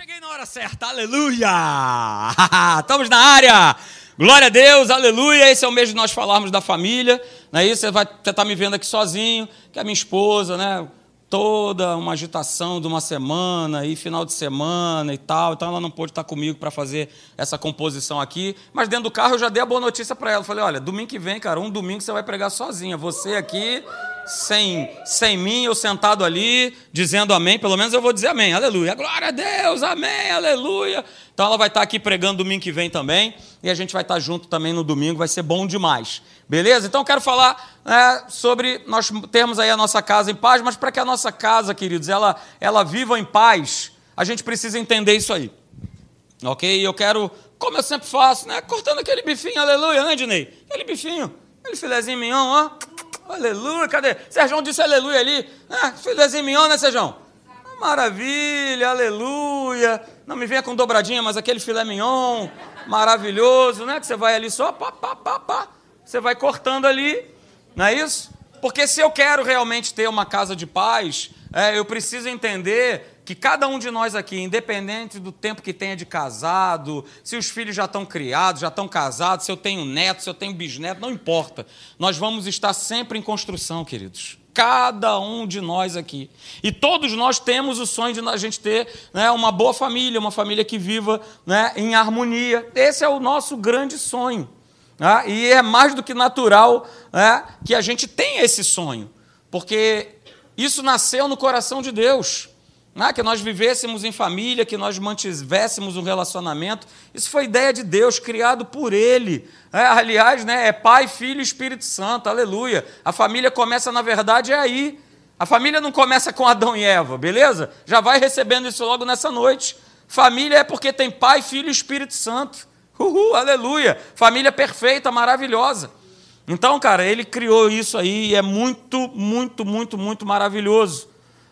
Cheguei na hora certa, aleluia! Estamos na área! Glória a Deus, aleluia! Esse é o mês de nós falarmos da família, não é isso? Você vai estar tá me vendo aqui sozinho, que é a minha esposa, né? Toda uma agitação de uma semana e final de semana e tal, então ela não pôde estar comigo para fazer essa composição aqui, mas dentro do carro eu já dei a boa notícia para ela. Falei: olha, domingo que vem, cara, um domingo você vai pregar sozinha, você aqui sem, sem mim, eu sentado ali, dizendo amém, pelo menos eu vou dizer amém, aleluia, glória a Deus, amém, aleluia. Então ela vai estar aqui pregando domingo que vem também, e a gente vai estar junto também no domingo, vai ser bom demais, beleza? Então quero falar né, sobre nós termos aí a nossa casa em paz, mas para que a nossa casa, queridos, ela, ela viva em paz, a gente precisa entender isso aí, ok? Eu quero, como eu sempre faço, né, cortando aquele bifinho, aleluia, né, Dinei? Aquele bifinho, aquele filezinho mignon, ó Aleluia, cadê? Sérgio disse aleluia ali. Ah, mignon, né, Sérgio? Maravilha, aleluia. Não me venha com dobradinha, mas aquele filé mignon, maravilhoso, né? Que você vai ali só, pá, pá, pá, pá. Você vai cortando ali, não é isso? Porque se eu quero realmente ter uma casa de paz, é, eu preciso entender que cada um de nós aqui, independente do tempo que tenha de casado, se os filhos já estão criados, já estão casados, se eu tenho neto, se eu tenho bisneto, não importa. Nós vamos estar sempre em construção, queridos. Cada um de nós aqui. E todos nós temos o sonho de a gente ter né, uma boa família, uma família que viva né, em harmonia. Esse é o nosso grande sonho. Né? E é mais do que natural né, que a gente tenha esse sonho, porque isso nasceu no coração de Deus. Ah, que nós vivêssemos em família, que nós mantivéssemos um relacionamento. Isso foi ideia de Deus, criado por Ele. É, aliás, né, é Pai, Filho e Espírito Santo, aleluia. A família começa, na verdade, é aí. A família não começa com Adão e Eva, beleza? Já vai recebendo isso logo nessa noite. Família é porque tem Pai, Filho e Espírito Santo. Uhul, aleluia. Família perfeita, maravilhosa. Então, cara, ele criou isso aí e é muito, muito, muito, muito maravilhoso.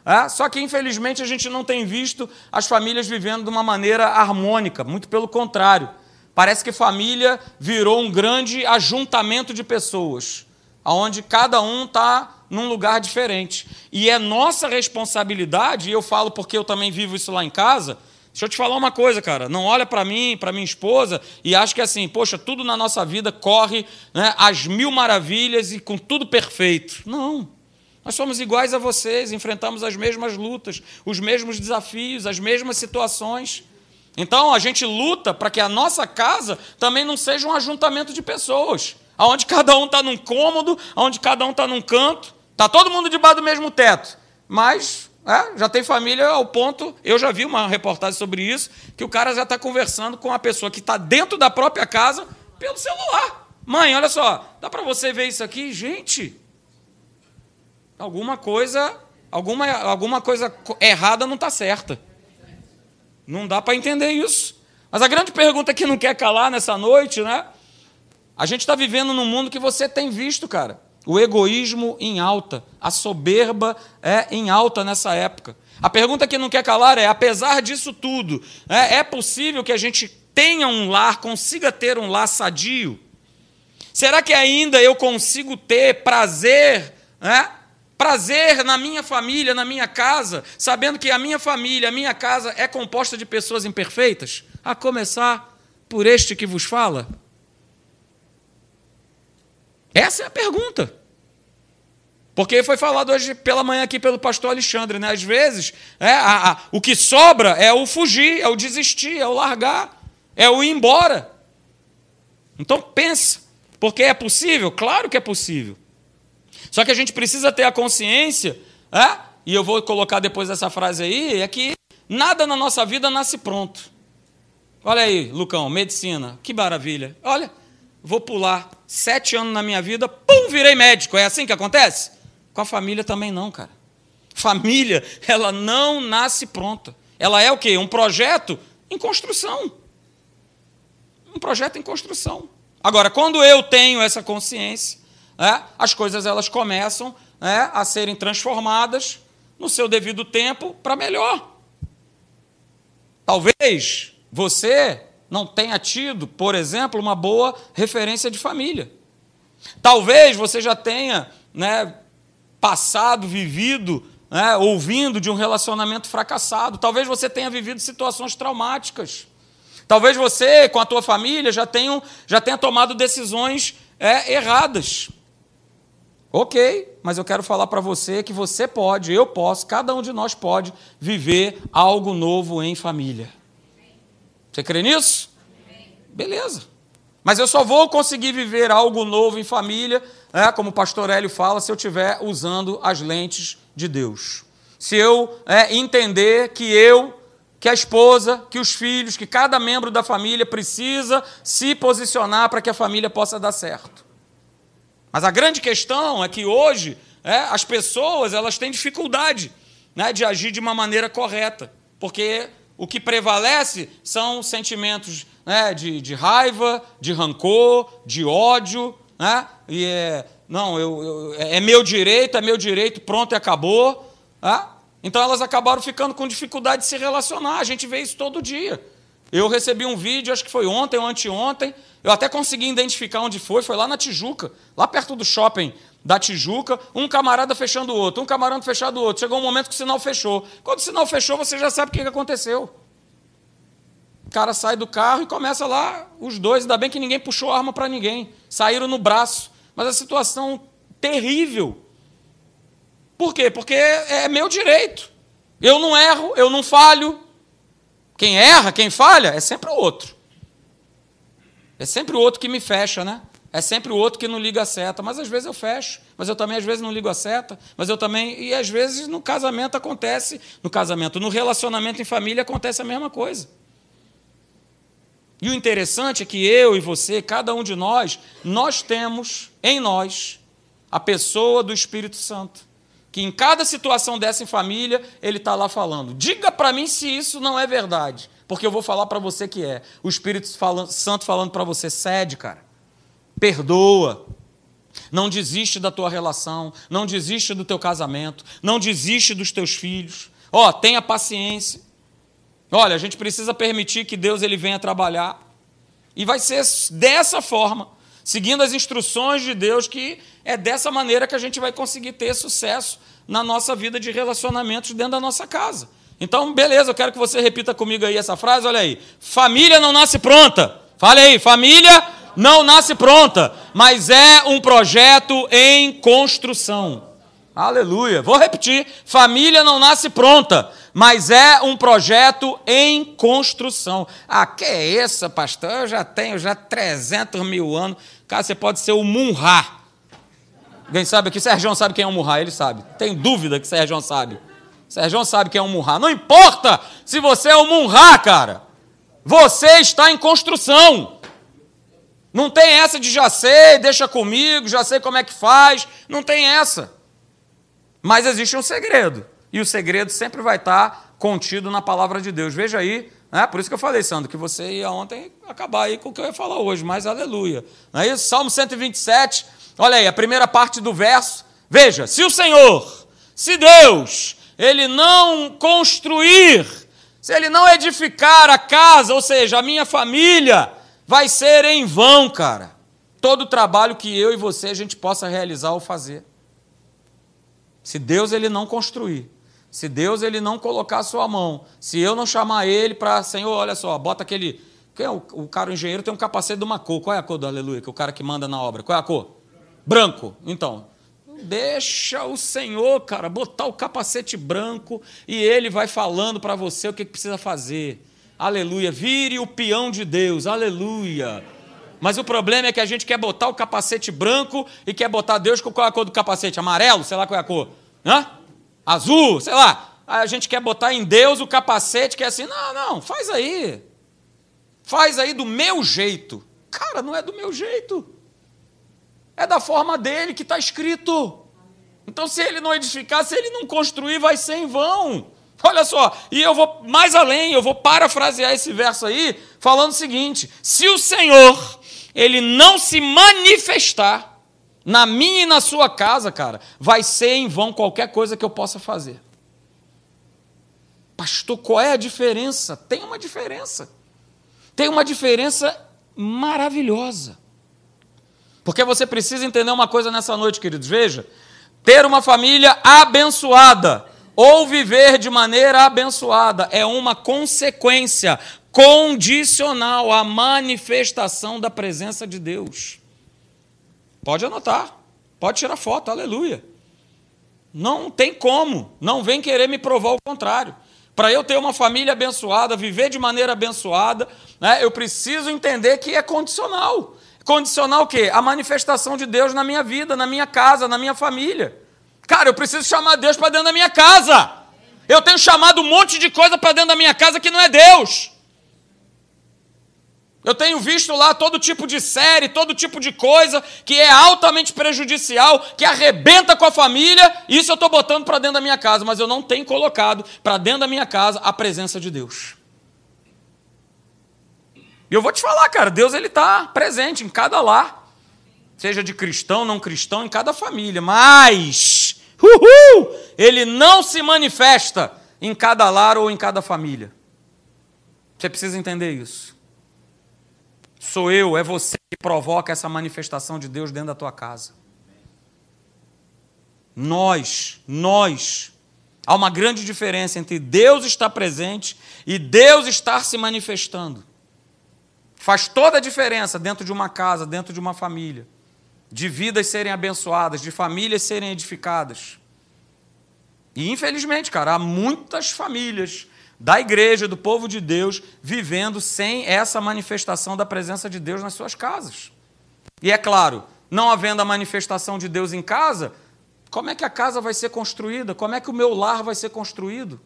É? Só que, infelizmente, a gente não tem visto as famílias vivendo de uma maneira harmônica, muito pelo contrário. Parece que família virou um grande ajuntamento de pessoas, onde cada um está num lugar diferente. E é nossa responsabilidade, e eu falo porque eu também vivo isso lá em casa. Deixa eu te falar uma coisa, cara. Não olha para mim, para minha esposa, e acha que assim, poxa, tudo na nossa vida corre né, às mil maravilhas e com tudo perfeito. Não. Nós somos iguais a vocês, enfrentamos as mesmas lutas, os mesmos desafios, as mesmas situações. Então a gente luta para que a nossa casa também não seja um ajuntamento de pessoas, onde cada um está num cômodo, onde cada um está num canto, está todo mundo debaixo do mesmo teto. Mas é, já tem família ao ponto, eu já vi uma reportagem sobre isso, que o cara já está conversando com a pessoa que está dentro da própria casa pelo celular. Mãe, olha só, dá para você ver isso aqui? Gente, alguma coisa, alguma, alguma coisa errada não está certa. Não dá para entender isso. Mas a grande pergunta que não quer calar nessa noite, né? A gente está vivendo num mundo que você tem visto, cara. O egoísmo em alta, a soberba é em alta nessa época. A pergunta que não quer calar é: apesar disso tudo, é, é possível que a gente tenha um lar, consiga ter um lar sadio? Será que ainda eu consigo ter prazer né, prazer na minha família, na minha casa, sabendo que a minha família, a minha casa é composta de pessoas imperfeitas? A começar por este que vos fala? Essa é a pergunta. Porque foi falado hoje pela manhã aqui pelo pastor Alexandre, né? Às vezes, é, a, a, o que sobra é o fugir, é o desistir, é o largar, é o ir embora. Então pensa, porque é possível? Claro que é possível. Só que a gente precisa ter a consciência, é? e eu vou colocar depois essa frase aí, é que nada na nossa vida nasce pronto. Olha aí, Lucão, medicina, que maravilha. Olha, vou pular sete anos na minha vida, pum, virei médico. É assim que acontece? Com a família também não, cara. Família, ela não nasce pronta. Ela é o quê? Um projeto em construção. Um projeto em construção. Agora, quando eu tenho essa consciência, né, as coisas elas começam né, a serem transformadas no seu devido tempo para melhor. Talvez você não tenha tido, por exemplo, uma boa referência de família. Talvez você já tenha né, passado, vivido né, ouvindo de um relacionamento fracassado. Talvez você tenha vivido situações traumáticas. Talvez você, com a tua família, já tenha, já tenha tomado decisões é, erradas. Ok, mas eu quero falar para você que você pode, eu posso, cada um de nós pode viver algo novo em família. Você crê nisso? Beleza. Mas eu só vou conseguir viver algo novo em família, é, como o pastor Hélio fala, se eu estiver usando as lentes de Deus. Se eu é, entender que eu, que a esposa, que os filhos, que cada membro da família precisa se posicionar para que a família possa dar certo. Mas a grande questão é que hoje é, as pessoas elas têm dificuldade né, de agir de uma maneira correta, porque o que prevalece são sentimentos né, de, de raiva, de rancor, de ódio, né? E é, não, eu, eu, é meu direito, é meu direito, pronto e acabou. Né? Então elas acabaram ficando com dificuldade de se relacionar. A gente vê isso todo dia. Eu recebi um vídeo, acho que foi ontem ou anteontem. Eu até consegui identificar onde foi, foi lá na Tijuca, lá perto do shopping da Tijuca, um camarada fechando o outro, um camarada fechando o outro. Chegou um momento que o sinal fechou. Quando o sinal fechou, você já sabe o que aconteceu. O cara sai do carro e começa lá, os dois, ainda bem que ninguém puxou arma para ninguém. Saíram no braço. Mas a situação terrível. Por quê? Porque é meu direito. Eu não erro, eu não falho. Quem erra, quem falha, é sempre o outro. É sempre o outro que me fecha, né? É sempre o outro que não liga a seta. Mas às vezes eu fecho, mas eu também às vezes não ligo a seta, mas eu também. E às vezes no casamento acontece, no casamento, no relacionamento em família acontece a mesma coisa. E o interessante é que eu e você, cada um de nós, nós temos em nós a pessoa do Espírito Santo. Que em cada situação dessa em família, ele está lá falando. Diga para mim se isso não é verdade. Porque eu vou falar para você que é. O Espírito Santo falando para você: cede, cara. Perdoa. Não desiste da tua relação. Não desiste do teu casamento. Não desiste dos teus filhos. Ó, oh, tenha paciência. Olha, a gente precisa permitir que Deus ele venha trabalhar. E vai ser dessa forma, seguindo as instruções de Deus, que é dessa maneira que a gente vai conseguir ter sucesso na nossa vida de relacionamentos dentro da nossa casa. Então, beleza, eu quero que você repita comigo aí essa frase, olha aí. Família não nasce pronta. Fale aí, família não nasce pronta, mas é um projeto em construção. Aleluia. Vou repetir: família não nasce pronta, mas é um projeto em construção. Ah, que é essa, pastor? Eu já tenho já 300 mil anos. Cara, você pode ser o Munra. Alguém sabe aqui? Sérgio sabe quem é o Munra, ele sabe. Tem dúvida que Sérgio sabe. Sérgio sabe quem é o Munra. Não importa se você é o Munra, cara. Você está em construção. Não tem essa de já sei, deixa comigo, já sei como é que faz. Não tem essa. Mas existe um segredo. E o segredo sempre vai estar contido na palavra de Deus. Veja aí, né? por isso que eu falei, Sandro, que você ia ontem acabar aí com o que eu ia falar hoje, mas aleluia. Não é isso? Salmo 127, olha aí, a primeira parte do verso. Veja, se o Senhor, se Deus, ele não construir, se ele não edificar a casa, ou seja, a minha família, vai ser em vão, cara. Todo o trabalho que eu e você a gente possa realizar ou fazer. Se Deus ele não construir, se Deus ele não colocar a sua mão, se eu não chamar ele para, Senhor, olha só, bota aquele. Quem é o, o cara, o engenheiro, tem um capacete de uma cor. Qual é a cor do aleluia? Que é o cara que manda na obra. Qual é a cor? Branco. Então, deixa o Senhor, cara, botar o capacete branco e ele vai falando para você o que precisa fazer. Aleluia. Vire o peão de Deus. Aleluia. Mas o problema é que a gente quer botar o capacete branco e quer botar Deus com qual é a cor do capacete? Amarelo? Sei lá qual é a cor. Hã? Azul, sei lá. A gente quer botar em Deus o capacete que é assim, não, não, faz aí. Faz aí do meu jeito. Cara, não é do meu jeito. É da forma dele que está escrito. Então, se ele não edificar, se ele não construir, vai ser em vão. Olha só, e eu vou mais além, eu vou parafrasear esse verso aí, falando o seguinte: se o Senhor, ele não se manifestar, na minha e na sua casa, cara, vai ser em vão qualquer coisa que eu possa fazer. Pastor, qual é a diferença? Tem uma diferença. Tem uma diferença maravilhosa. Porque você precisa entender uma coisa nessa noite, queridos. Veja, ter uma família abençoada ou viver de maneira abençoada é uma consequência condicional à manifestação da presença de Deus. Pode anotar, pode tirar foto, aleluia. Não tem como, não vem querer me provar o contrário. Para eu ter uma família abençoada, viver de maneira abençoada, né, eu preciso entender que é condicional. Condicional o quê? A manifestação de Deus na minha vida, na minha casa, na minha família. Cara, eu preciso chamar Deus para dentro da minha casa. Eu tenho chamado um monte de coisa para dentro da minha casa que não é Deus. Eu tenho visto lá todo tipo de série, todo tipo de coisa que é altamente prejudicial, que arrebenta com a família, isso eu estou botando para dentro da minha casa, mas eu não tenho colocado para dentro da minha casa a presença de Deus. E eu vou te falar, cara, Deus ele está presente em cada lar, seja de cristão, não cristão, em cada família, mas uhul, ele não se manifesta em cada lar ou em cada família. Você precisa entender isso. Sou eu, é você que provoca essa manifestação de Deus dentro da tua casa. Nós, nós. Há uma grande diferença entre Deus estar presente e Deus estar se manifestando. Faz toda a diferença dentro de uma casa, dentro de uma família. De vidas serem abençoadas, de famílias serem edificadas. E infelizmente, cara, há muitas famílias da igreja, do povo de Deus, vivendo sem essa manifestação da presença de Deus nas suas casas. E é claro, não havendo a manifestação de Deus em casa, como é que a casa vai ser construída? Como é que o meu lar vai ser construído?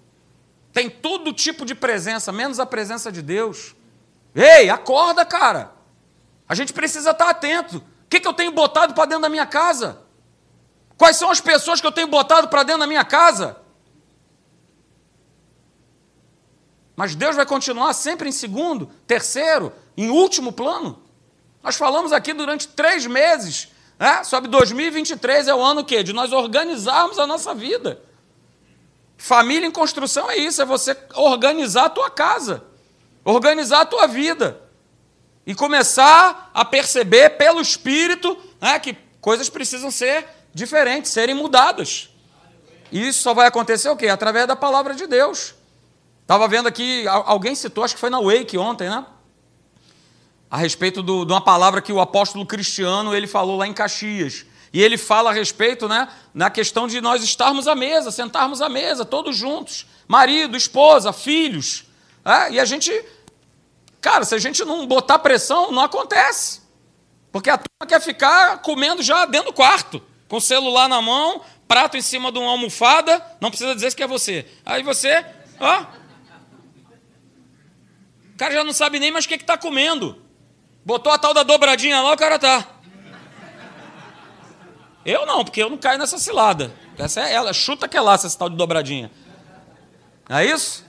Tem todo tipo de presença, menos a presença de Deus. Ei, acorda, cara. A gente precisa estar atento. O que, que eu tenho botado para dentro da minha casa? Quais são as pessoas que eu tenho botado para dentro da minha casa? Mas Deus vai continuar sempre em segundo, terceiro, em último plano. Nós falamos aqui durante três meses né, sobre 2023 é o ano quê? de nós organizarmos a nossa vida. Família em construção é isso, é você organizar a tua casa, organizar a tua vida e começar a perceber pelo Espírito né, que coisas precisam ser diferentes, serem mudadas. E isso só vai acontecer o quê? Através da palavra de Deus. Estava vendo aqui, alguém citou, acho que foi na Wake ontem, né? A respeito do, de uma palavra que o apóstolo Cristiano ele falou lá em Caxias. E ele fala a respeito, né, na questão de nós estarmos à mesa, sentarmos à mesa, todos juntos, marido, esposa, filhos. É? E a gente, cara, se a gente não botar pressão, não acontece. Porque a turma quer ficar comendo já dentro do quarto, com o celular na mão, prato em cima de uma almofada, não precisa dizer que é você. Aí você, ó, cara já não sabe nem mais o que está comendo. Botou a tal da dobradinha lá, o cara tá. Eu não, porque eu não caio nessa cilada. Essa é ela, chuta que é lá essa tal de dobradinha. É isso?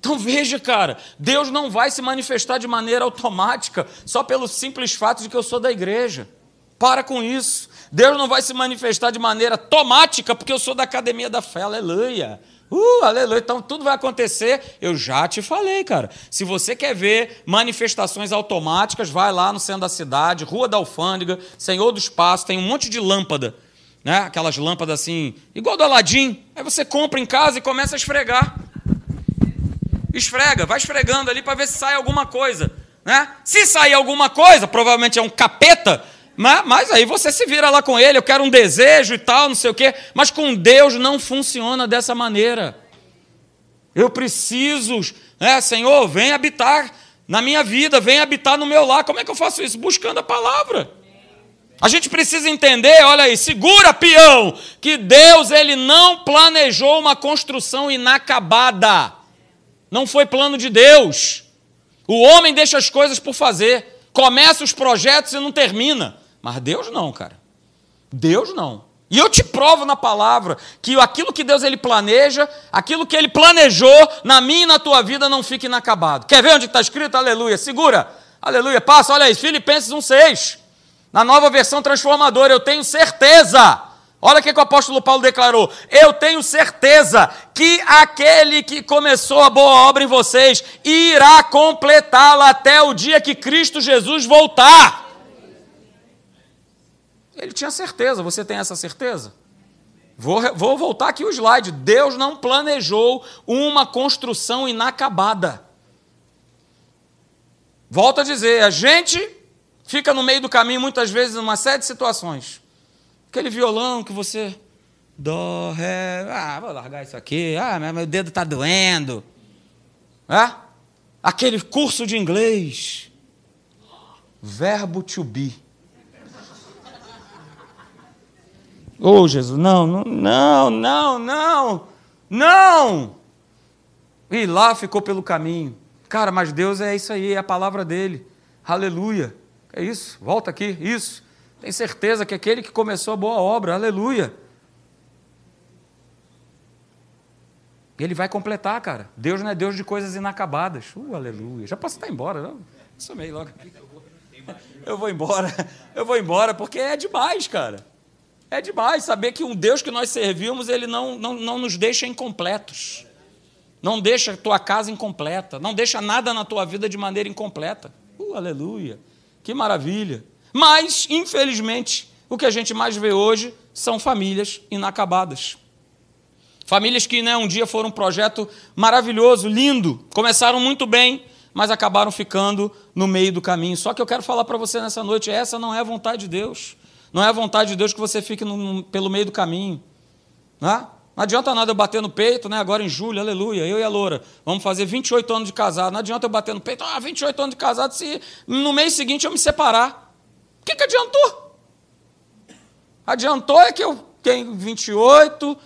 Então veja, cara, Deus não vai se manifestar de maneira automática só pelo simples fato de que eu sou da igreja. Para com isso. Deus não vai se manifestar de maneira automática porque eu sou da academia da fé. Aleluia. Uh, aleluia. Então tudo vai acontecer. Eu já te falei, cara. Se você quer ver manifestações automáticas, vai lá no centro da cidade, Rua da Alfândega, Senhor do Espaço, tem um monte de lâmpada. Né? Aquelas lâmpadas assim, igual do Aladim. Aí você compra em casa e começa a esfregar. Esfrega, vai esfregando ali para ver se sai alguma coisa. Né? Se sair alguma coisa, provavelmente é um capeta, mas, mas, aí você se vira lá com ele, eu quero um desejo e tal, não sei o quê. Mas com Deus não funciona dessa maneira. Eu preciso, né, Senhor, vem habitar na minha vida, vem habitar no meu lar. Como é que eu faço isso? Buscando a palavra. A gente precisa entender, olha aí, segura, peão, que Deus ele não planejou uma construção inacabada. Não foi plano de Deus. O homem deixa as coisas por fazer, começa os projetos e não termina. Mas Deus não, cara. Deus não. E eu te provo na palavra que aquilo que Deus ele planeja, aquilo que ele planejou na minha e na tua vida não fica inacabado. Quer ver onde está escrito? Aleluia. Segura. Aleluia. Passa, olha aí, Filipenses 1,6. Na nova versão transformadora, eu tenho certeza. Olha o que, que o apóstolo Paulo declarou. Eu tenho certeza que aquele que começou a boa obra em vocês irá completá-la até o dia que Cristo Jesus voltar. Ele tinha certeza, você tem essa certeza? Vou, vou voltar aqui o slide. Deus não planejou uma construção inacabada. Volto a dizer, a gente fica no meio do caminho muitas vezes numa série de situações. Aquele violão que você. Dó, ré. Ah, vou largar isso aqui. Ah, meu dedo está doendo. É? Aquele curso de inglês. Verbo to be. Oh, Jesus, não, não, não, não, não. E lá ficou pelo caminho. Cara, mas Deus é isso aí, é a palavra dele. Aleluia. É isso, volta aqui, isso. Tem certeza que aquele que começou a boa obra, aleluia. Ele vai completar, cara. Deus não é Deus de coisas inacabadas. Uh, aleluia. Já posso estar embora, não? Sumei logo. Eu vou embora. Eu vou embora, porque é demais, cara. É demais saber que um Deus que nós servimos, ele não, não, não nos deixa incompletos. Não deixa a tua casa incompleta. Não deixa nada na tua vida de maneira incompleta. Uh, aleluia. Que maravilha. Mas, infelizmente, o que a gente mais vê hoje são famílias inacabadas. Famílias que né, um dia foram um projeto maravilhoso, lindo, começaram muito bem, mas acabaram ficando no meio do caminho. Só que eu quero falar para você nessa noite: essa não é a vontade de Deus. Não é a vontade de Deus que você fique no, pelo meio do caminho. Né? Não adianta nada eu bater no peito, né? agora em julho, aleluia, eu e a Loura, vamos fazer 28 anos de casado. Não adianta eu bater no peito, ah, 28 anos de casado, se no mês seguinte eu me separar. O que, que adiantou? Adiantou é que eu tenho 28,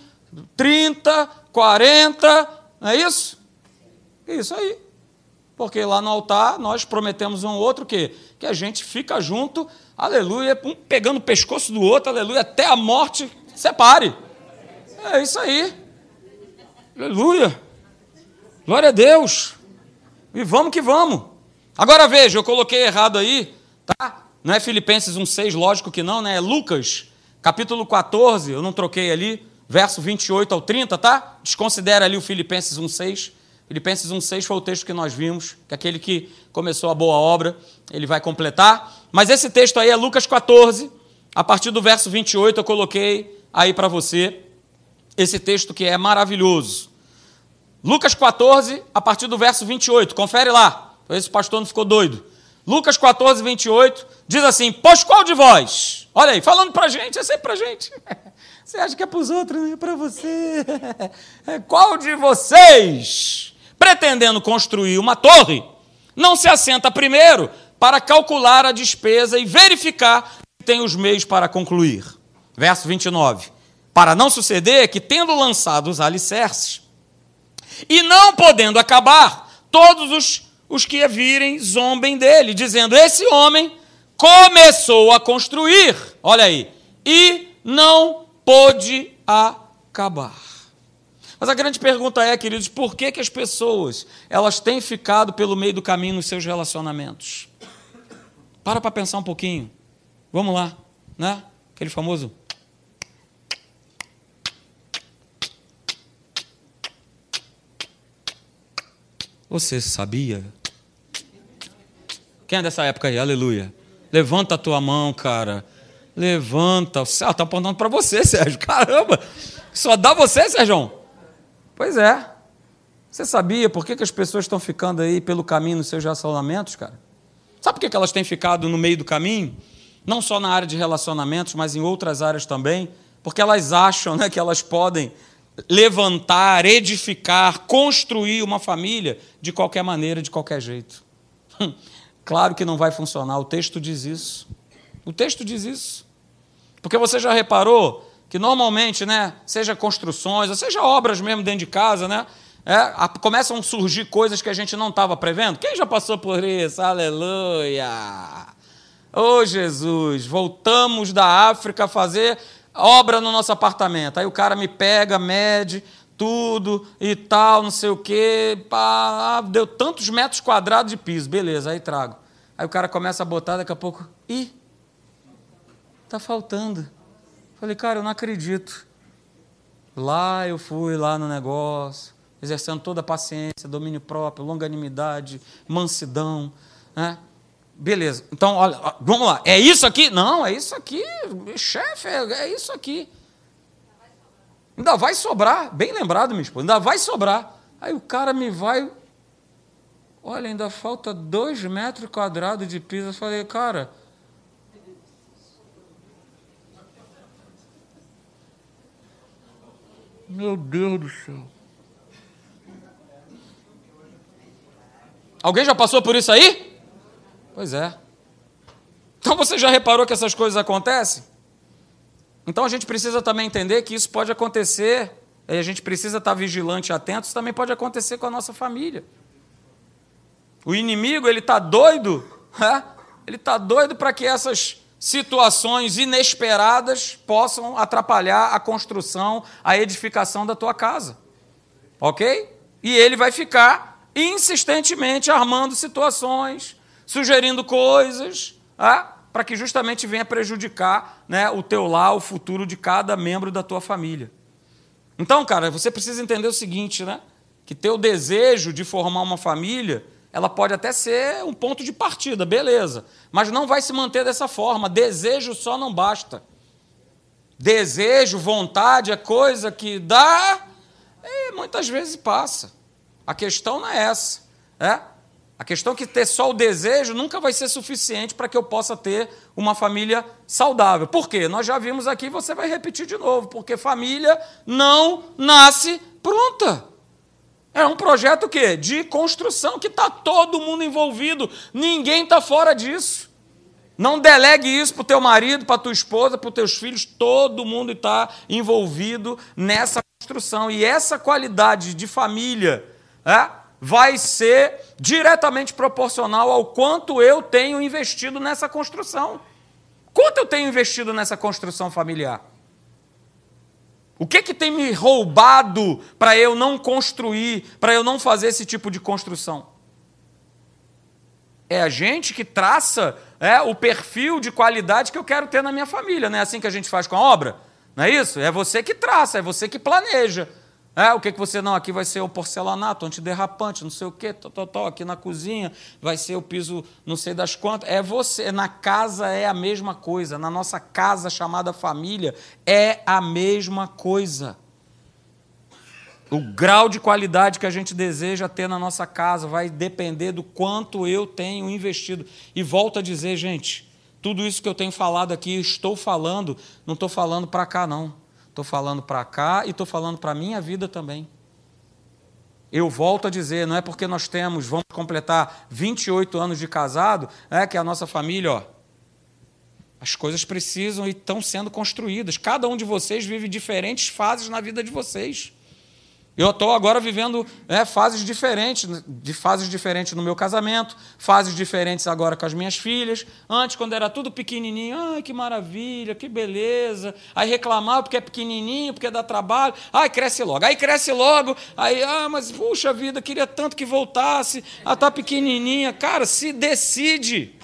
30, 40, não é isso? Isso aí. Porque lá no altar nós prometemos um outro que que a gente fica junto, aleluia, um pegando o pescoço do outro, aleluia, até a morte separe. É isso aí. Aleluia. Glória a Deus. E vamos que vamos. Agora veja, eu coloquei errado aí, tá? Não é Filipenses 1,6, lógico que não, né? É Lucas, capítulo 14, eu não troquei ali, verso 28 ao 30, tá? Desconsidera ali o Filipenses 1,6. Filipenses 1,6 foi o texto que nós vimos, que aquele que começou a boa obra, ele vai completar. Mas esse texto aí é Lucas 14, a partir do verso 28, eu coloquei aí para você esse texto que é maravilhoso. Lucas 14, a partir do verso 28, confere lá, esse pastor não ficou doido. Lucas 14, 28, diz assim: Pois qual de vós? Olha aí, falando para gente, é sempre para gente. Você acha que é para os outros, não é para você. Qual de vocês, pretendendo construir uma torre, não se assenta primeiro para calcular a despesa e verificar se tem os meios para concluir. Verso 29. Para não suceder que, tendo lançado os alicerces, e não podendo acabar, todos os, os que a virem zombem dele, dizendo: Esse homem começou a construir, olha aí, e não pôde acabar. Mas a grande pergunta é, queridos, por que, que as pessoas elas têm ficado pelo meio do caminho nos seus relacionamentos? Para para pensar um pouquinho. Vamos lá, né? Aquele famoso. Você sabia? Quem é dessa época aí? Aleluia. Levanta a tua mão, cara. Levanta. Ah, tá apontando para você, Sérgio. Caramba. Só dá você, Sérgio? Pois é. Você sabia por que, que as pessoas estão ficando aí pelo caminho nos seus relacionamentos, cara? Sabe por que, elas têm ficado no meio do caminho? Não só na área de relacionamentos, mas em outras áreas também. Porque elas acham né, que elas podem levantar, edificar, construir uma família de qualquer maneira, de qualquer jeito. Claro que não vai funcionar, o texto diz isso. O texto diz isso. Porque você já reparou que normalmente, né, seja construções, ou seja obras mesmo dentro de casa, né, é, a, começam a surgir coisas que a gente não estava prevendo. Quem já passou por isso? Aleluia! Oh, Jesus, voltamos da África a fazer obra no nosso apartamento. Aí o cara me pega, mede tudo e tal, não sei o quê. Pá, deu tantos metros quadrados de piso. Beleza, aí trago. Aí o cara começa a botar, daqui a pouco, ih, tá faltando. Falei, cara, eu não acredito. Lá eu fui, lá no negócio, exercendo toda a paciência, domínio próprio, longanimidade, mansidão. Né? Beleza, então, olha, vamos lá. É isso aqui? Não, é isso aqui, chefe, é, isso aqui. Ainda vai sobrar, bem lembrado, minha esposa, ainda vai sobrar. Aí o cara me vai. Olha, ainda falta dois metros quadrados de piso. Eu falei, cara. Meu Deus do céu. Alguém já passou por isso aí? Pois é. Então você já reparou que essas coisas acontecem? Então a gente precisa também entender que isso pode acontecer, e a gente precisa estar vigilante e atento, isso também pode acontecer com a nossa família. O inimigo, ele está doido, ele está doido para que essas situações inesperadas possam atrapalhar a construção, a edificação da tua casa. Ok? E ele vai ficar insistentemente armando situações, sugerindo coisas, ah, para que justamente venha prejudicar né, o teu lar, o futuro de cada membro da tua família. Então, cara, você precisa entender o seguinte, né? Que teu desejo de formar uma família, ela pode até ser um ponto de partida, beleza. Mas não vai se manter dessa forma. Desejo só não basta. Desejo, vontade é coisa que dá e muitas vezes passa. A questão não é essa. É? A questão é que ter só o desejo nunca vai ser suficiente para que eu possa ter uma família saudável. Por quê? Nós já vimos aqui, você vai repetir de novo, porque família não nasce pronta. É um projeto quê? de construção que está todo mundo envolvido, ninguém está fora disso. Não delegue isso para o teu marido, para tua esposa, para os teus filhos, todo mundo está envolvido nessa construção. E essa qualidade de família, é? vai ser diretamente proporcional ao quanto eu tenho investido nessa construção. Quanto eu tenho investido nessa construção familiar? O que, que tem me roubado para eu não construir, para eu não fazer esse tipo de construção? É a gente que traça é, o perfil de qualidade que eu quero ter na minha família. Não é assim que a gente faz com a obra? Não é isso? É você que traça, é você que planeja. É, o que, que você não? Aqui vai ser o porcelanato, antiderrapante, não sei o quê, tó, tó, tó. aqui na cozinha vai ser o piso não sei das quantas. É você, na casa é a mesma coisa, na nossa casa chamada família é a mesma coisa. O grau de qualidade que a gente deseja ter na nossa casa vai depender do quanto eu tenho investido. E volto a dizer, gente, tudo isso que eu tenho falado aqui, estou falando, não estou falando para cá, não. Estou falando para cá e estou falando para a minha vida também. Eu volto a dizer, não é porque nós temos, vamos completar 28 anos de casado, é que a nossa família, ó, as coisas precisam e estão sendo construídas. Cada um de vocês vive diferentes fases na vida de vocês. Eu estou agora vivendo né, fases diferentes, de fases diferentes no meu casamento, fases diferentes agora com as minhas filhas. Antes, quando era tudo pequenininho, ai que maravilha, que beleza. Aí reclamava porque é pequenininho, porque dá trabalho. Ai, cresce logo. Aí cresce logo. Aí, ah, mas puxa vida, queria tanto que voltasse. Ah, tá pequenininha. Cara, se decide.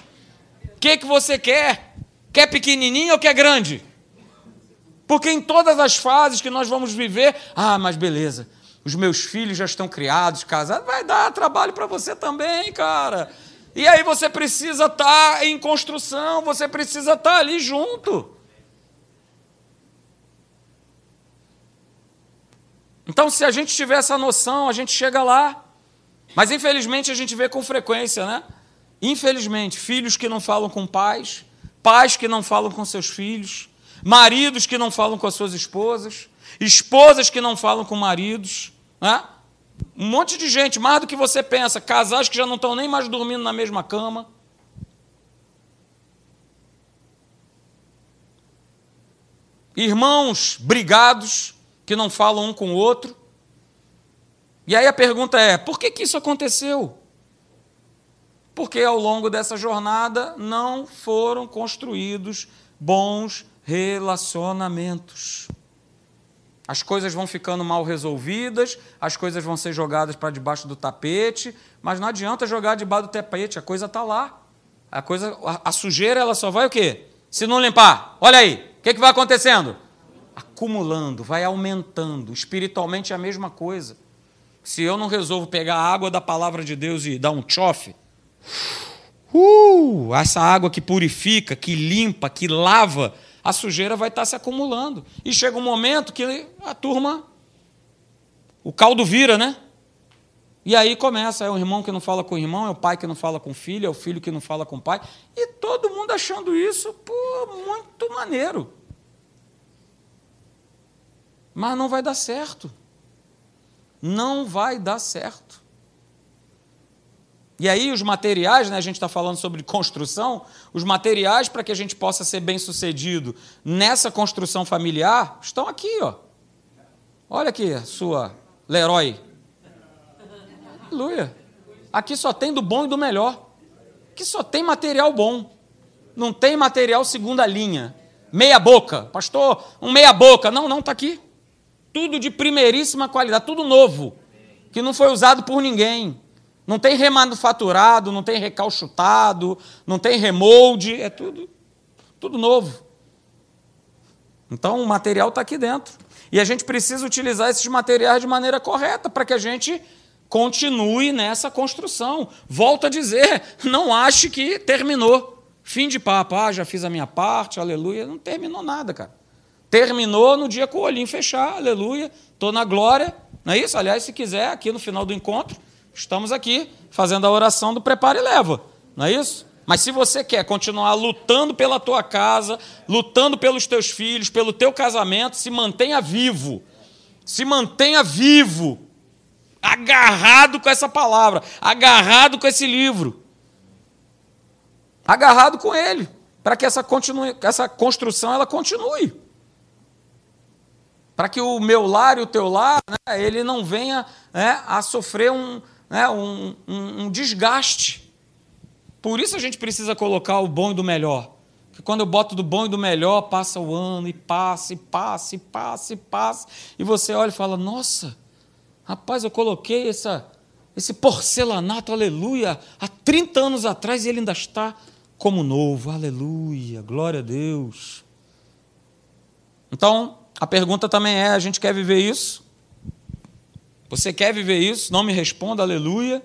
O que, que você quer? Quer pequenininho ou quer grande? Porque em todas as fases que nós vamos viver, ah, mas beleza os meus filhos já estão criados, casados, vai dar trabalho para você também, cara. E aí você precisa estar tá em construção, você precisa estar tá ali junto. Então, se a gente tiver essa noção, a gente chega lá. Mas infelizmente a gente vê com frequência, né? Infelizmente, filhos que não falam com pais, pais que não falam com seus filhos, maridos que não falam com as suas esposas, esposas que não falam com maridos, né? Um monte de gente, mais do que você pensa, casais que já não estão nem mais dormindo na mesma cama. Irmãos brigados, que não falam um com o outro. E aí a pergunta é: por que, que isso aconteceu? Porque ao longo dessa jornada não foram construídos bons relacionamentos. As coisas vão ficando mal resolvidas, as coisas vão ser jogadas para debaixo do tapete, mas não adianta jogar debaixo do tapete, a coisa está lá. A coisa, a, a, sujeira ela só vai o quê? Se não limpar. Olha aí, o que, que vai acontecendo? Acumulando, vai aumentando. Espiritualmente é a mesma coisa. Se eu não resolvo pegar a água da palavra de Deus e dar um chofe, uh, essa água que purifica, que limpa, que lava a sujeira vai estar se acumulando. E chega um momento que a turma, o caldo vira, né? E aí começa, é o irmão que não fala com o irmão, é o pai que não fala com o filho, é o filho que não fala com o pai. E todo mundo achando isso, pô, muito maneiro. Mas não vai dar certo. Não vai dar certo. E aí os materiais, né, a gente está falando sobre construção, os materiais para que a gente possa ser bem sucedido nessa construção familiar estão aqui, ó. Olha aqui sua Leroy. Aleluia. Aqui só tem do bom e do melhor. Aqui só tem material bom. Não tem material segunda linha. Meia boca. Pastor, um meia boca. Não, não, está aqui. Tudo de primeiríssima qualidade, tudo novo. Que não foi usado por ninguém. Não tem remanufaturado, não tem recalchutado, não tem remolde, é tudo, tudo novo. Então o material está aqui dentro. E a gente precisa utilizar esses materiais de maneira correta para que a gente continue nessa construção. Volto a dizer, não ache que terminou. Fim de papo, ah, já fiz a minha parte, aleluia. Não terminou nada, cara. Terminou no dia com o olhinho fechar, aleluia. Estou na glória. Não é isso? Aliás, se quiser, aqui no final do encontro, Estamos aqui fazendo a oração do prepara e leva, não é isso? Mas se você quer continuar lutando pela tua casa, lutando pelos teus filhos, pelo teu casamento, se mantenha vivo. Se mantenha vivo. Agarrado com essa palavra, agarrado com esse livro. Agarrado com ele, para que essa, continue, essa construção ela continue. Para que o meu lar e o teu lar, né, ele não venha né, a sofrer um, né, um, um, um desgaste. Por isso a gente precisa colocar o bom e do melhor. Porque quando eu boto do bom e do melhor, passa o ano e passa, e passa, e passa, e passa. E você olha e fala: Nossa, rapaz, eu coloquei essa, esse porcelanato, aleluia, há 30 anos atrás e ele ainda está como novo, aleluia, glória a Deus. Então, a pergunta também é: a gente quer viver isso? Você quer viver isso? Não me responda, aleluia.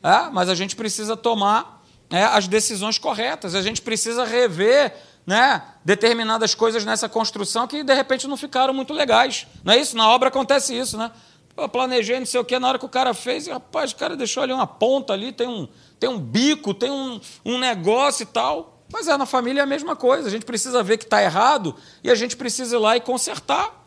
É, mas a gente precisa tomar é, as decisões corretas, a gente precisa rever né, determinadas coisas nessa construção que de repente não ficaram muito legais. Não é isso? Na obra acontece isso, né? Eu planejei não sei o que, na hora que o cara fez, rapaz, o cara deixou ali uma ponta ali, tem um, tem um bico, tem um, um negócio e tal. Mas é, na família é a mesma coisa. A gente precisa ver que está errado e a gente precisa ir lá e consertar.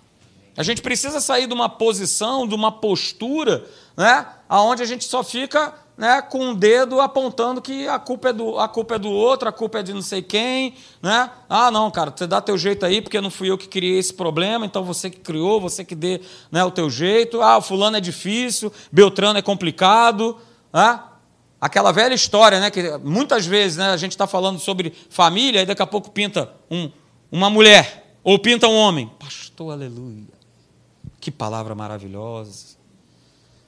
A gente precisa sair de uma posição, de uma postura, né, onde a gente só fica né, com o dedo apontando que a culpa, é do, a culpa é do outro, a culpa é de não sei quem. Né? Ah, não, cara, você dá teu jeito aí, porque não fui eu que criei esse problema, então você que criou, você que dê né, o teu jeito. Ah, o fulano é difícil, Beltrano é complicado. Né? Aquela velha história, né, que muitas vezes né, a gente está falando sobre família, e daqui a pouco pinta um, uma mulher, ou pinta um homem. Pastor, aleluia. Que palavra maravilhosa.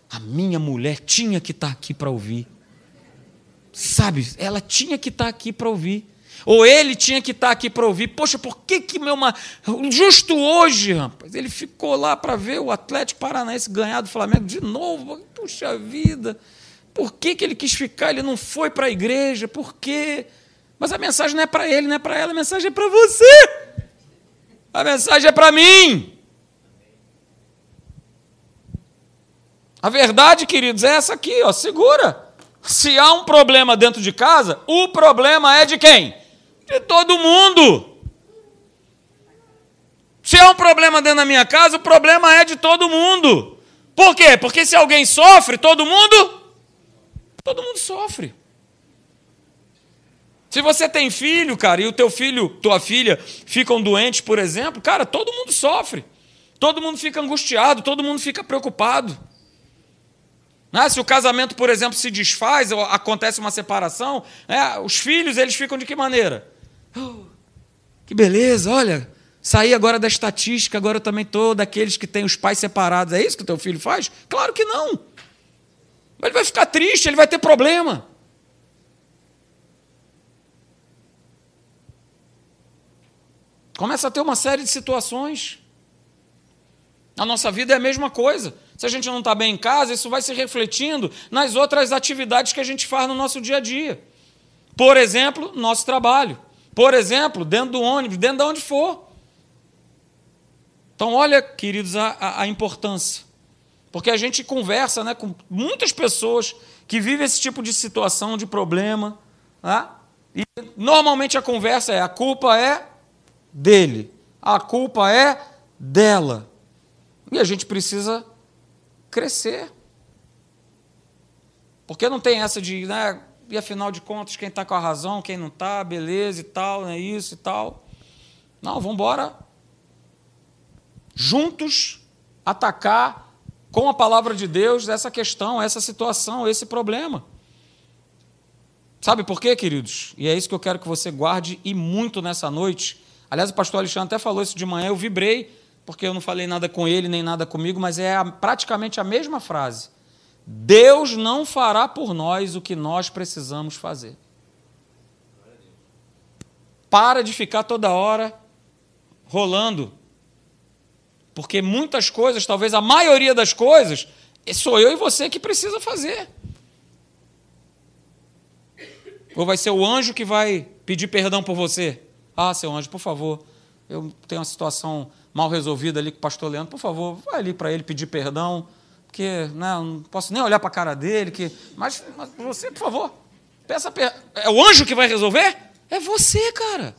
A minha mulher tinha que estar aqui para ouvir. Sabe, ela tinha que estar aqui para ouvir. Ou ele tinha que estar aqui para ouvir. Poxa, por que que meu. Justo hoje, rapaz, ele ficou lá para ver o Atlético Paranaense ganhar do Flamengo de novo. Puxa vida. Por que, que ele quis ficar? Ele não foi para a igreja. Por quê? Mas a mensagem não é para ele, não é para ela, a mensagem é para você. A mensagem é para mim. A verdade, queridos, é essa aqui, ó, segura. Se há um problema dentro de casa, o problema é de quem? De todo mundo. Se há um problema dentro da minha casa, o problema é de todo mundo. Por quê? Porque se alguém sofre, todo mundo todo mundo sofre. Se você tem filho, cara, e o teu filho, tua filha ficam doentes, por exemplo, cara, todo mundo sofre. Todo mundo fica angustiado, todo mundo fica preocupado. Né? Se o casamento, por exemplo, se desfaz, ou acontece uma separação, né? os filhos eles ficam de que maneira? Oh, que beleza, olha, saí agora da estatística, agora eu também estou daqueles que têm os pais separados. É isso que o teu filho faz? Claro que não. Ele vai ficar triste, ele vai ter problema. Começa a ter uma série de situações. A nossa vida é a mesma coisa. Se a gente não está bem em casa, isso vai se refletindo nas outras atividades que a gente faz no nosso dia a dia. Por exemplo, nosso trabalho. por exemplo, dentro do ônibus, dentro de onde for. Então, olha, queridos, a, a, a importância. Porque a gente conversa né, com muitas pessoas que vivem esse tipo de situação, de problema. Né? E normalmente a conversa é: a culpa é dele, a culpa é dela. E a gente precisa crescer. Porque não tem essa de, né, e afinal de contas, quem está com a razão, quem não está, beleza e tal, é isso e tal. Não, vamos embora juntos atacar com a palavra de Deus essa questão, essa situação, esse problema. Sabe por quê, queridos? E é isso que eu quero que você guarde e muito nessa noite. Aliás, o pastor Alexandre até falou isso de manhã, eu vibrei, porque eu não falei nada com ele, nem nada comigo, mas é praticamente a mesma frase. Deus não fará por nós o que nós precisamos fazer. Para de ficar toda hora rolando porque muitas coisas, talvez a maioria das coisas, sou eu e você que precisa fazer. Ou vai ser o anjo que vai pedir perdão por você? Ah, seu anjo, por favor, eu tenho uma situação mal resolvida ali com o pastor Leandro, por favor, vai ali para ele pedir perdão, porque né, não posso nem olhar para a cara dele, que, mas, mas você, por favor, peça. É o anjo que vai resolver? É você, cara.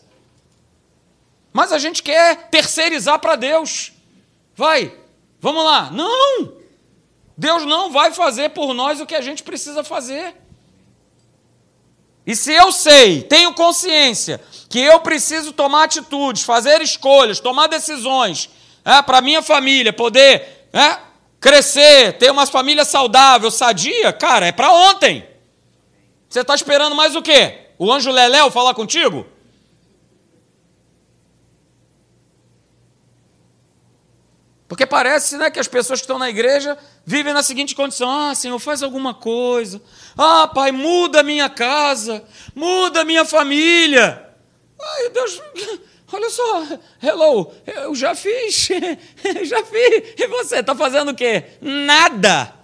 Mas a gente quer terceirizar para Deus. Vai, vamos lá. Não! Deus não vai fazer por nós o que a gente precisa fazer. E se eu sei, tenho consciência, que eu preciso tomar atitudes, fazer escolhas, tomar decisões é, para minha família poder é, crescer, ter uma família saudável, sadia, cara, é para ontem. Você está esperando mais o quê? O anjo Leléu falar contigo? Porque parece né, que as pessoas que estão na igreja vivem na seguinte condição: Ah, Senhor, faz alguma coisa. Ah, Pai, muda a minha casa, muda a minha família. Ai, Deus, olha só, hello, eu já fiz, já fiz. E você está fazendo o quê? Nada.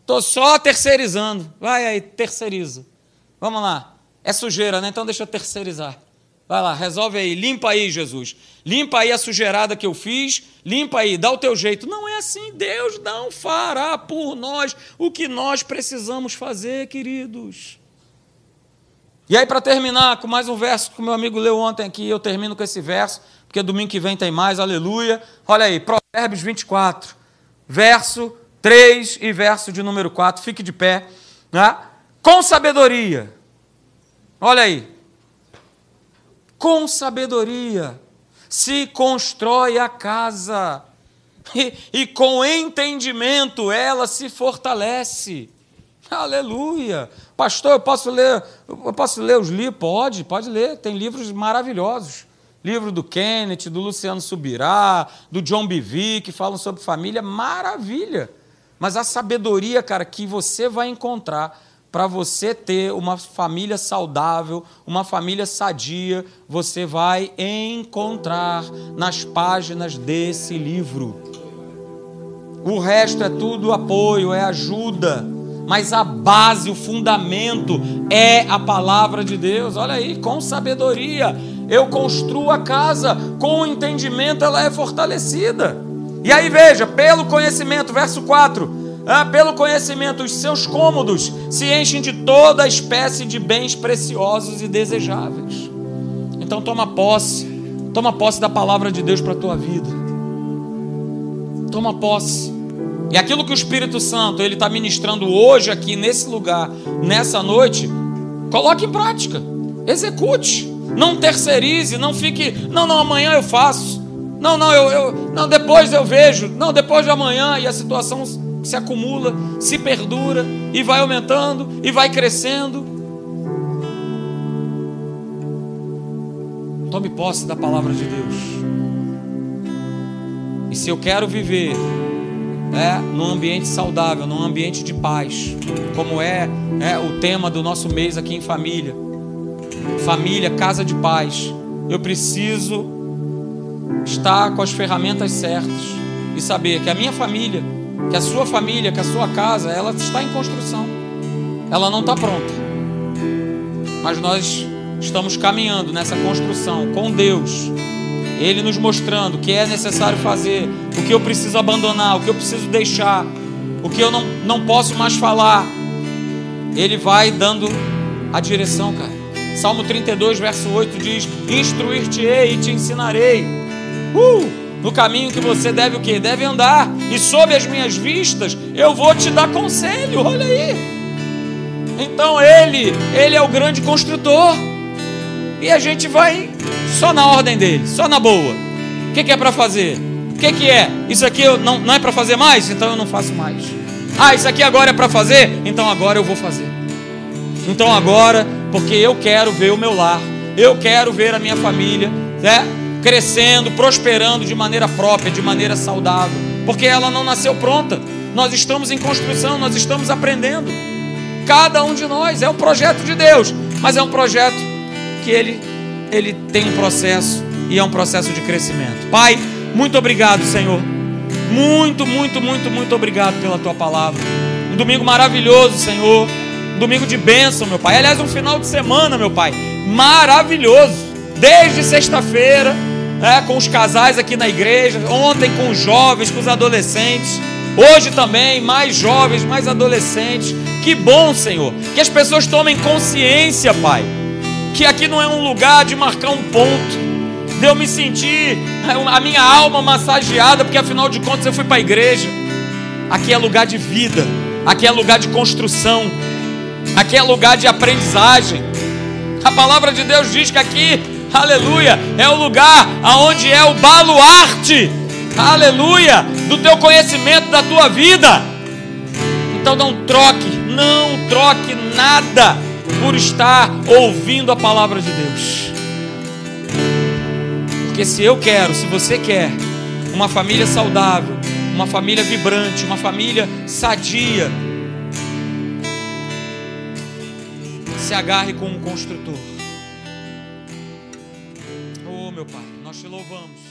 Estou só terceirizando. Vai aí, terceiriza. Vamos lá. É sujeira, né? Então deixa eu terceirizar. Vai lá, resolve aí, limpa aí, Jesus. Limpa aí a sujeirada que eu fiz, limpa aí, dá o teu jeito. Não é assim, Deus não fará por nós o que nós precisamos fazer, queridos. E aí, para terminar com mais um verso que o meu amigo leu ontem aqui, eu termino com esse verso, porque domingo que vem tem mais, aleluia. Olha aí, Provérbios 24, verso 3 e verso de número 4, fique de pé. Né? Com sabedoria. Olha aí, com sabedoria se constrói a casa, e, e com entendimento ela se fortalece. Aleluia! Pastor, eu posso ler, eu posso ler os livros? Pode, pode ler. Tem livros maravilhosos. Livro do Kenneth, do Luciano Subirá, do John Bivy, que falam sobre família, maravilha. Mas a sabedoria, cara, que você vai encontrar para você ter uma família saudável, uma família sadia, você vai encontrar nas páginas desse livro. O resto é tudo apoio, é ajuda, mas a base, o fundamento é a palavra de Deus. Olha aí, com sabedoria eu construo a casa, com entendimento ela é fortalecida. E aí veja, pelo conhecimento, verso 4 ah, pelo conhecimento, os seus cômodos se enchem de toda espécie de bens preciosos e desejáveis. Então toma posse, toma posse da palavra de Deus para a tua vida. Toma posse. E aquilo que o Espírito Santo ele está ministrando hoje aqui nesse lugar, nessa noite, coloque em prática, execute, não terceirize, não fique, não, não, amanhã eu faço, não, não, eu, eu não, depois eu vejo, não, depois de amanhã e a situação se acumula, se perdura e vai aumentando e vai crescendo. Tome posse da palavra de Deus. E se eu quero viver é, num ambiente saudável, num ambiente de paz, como é, é o tema do nosso mês aqui em família, família, casa de paz, eu preciso estar com as ferramentas certas e saber que a minha família que a sua família, que a sua casa, ela está em construção. Ela não está pronta. Mas nós estamos caminhando nessa construção com Deus. Ele nos mostrando o que é necessário fazer, o que eu preciso abandonar, o que eu preciso deixar, o que eu não, não posso mais falar. Ele vai dando a direção, cara. Salmo 32, verso 8 diz: Instruir-te-ei e te ensinarei. Uh, no caminho que você deve o quê? Deve andar. E sob as minhas vistas eu vou te dar conselho. Olha aí. Então ele, ele é o grande construtor. E a gente vai só na ordem dele, só na boa. O que, que é para fazer? O que, que é? Isso aqui eu não, não é para fazer mais? Então eu não faço mais. Ah, isso aqui agora é para fazer? Então agora eu vou fazer. Então agora, porque eu quero ver o meu lar, eu quero ver a minha família, né? Crescendo, prosperando de maneira própria, de maneira saudável, porque ela não nasceu pronta. Nós estamos em construção, nós estamos aprendendo. Cada um de nós é um projeto de Deus, mas é um projeto que ele ele tem um processo e é um processo de crescimento. Pai, muito obrigado, Senhor. Muito, muito, muito, muito obrigado pela tua palavra. Um domingo maravilhoso, Senhor. Um domingo de bênção, meu Pai. Aliás, um final de semana, meu Pai. Maravilhoso. Desde sexta-feira, né, com os casais aqui na igreja. Ontem com os jovens, com os adolescentes. Hoje também, mais jovens, mais adolescentes. Que bom, Senhor. Que as pessoas tomem consciência, Pai. Que aqui não é um lugar de marcar um ponto de eu me sentir a minha alma massageada, porque afinal de contas eu fui para a igreja. Aqui é lugar de vida, aqui é lugar de construção, aqui é lugar de aprendizagem. A palavra de Deus diz que aqui, aleluia, é o lugar aonde é o baluarte, aleluia, do teu conhecimento da tua vida. Então não troque, não troque nada por estar ouvindo a palavra de Deus. Porque se eu quero, se você quer, uma família saudável, uma família vibrante, uma família sadia, se agarre com um construtor. Meu Pai, nós te louvamos.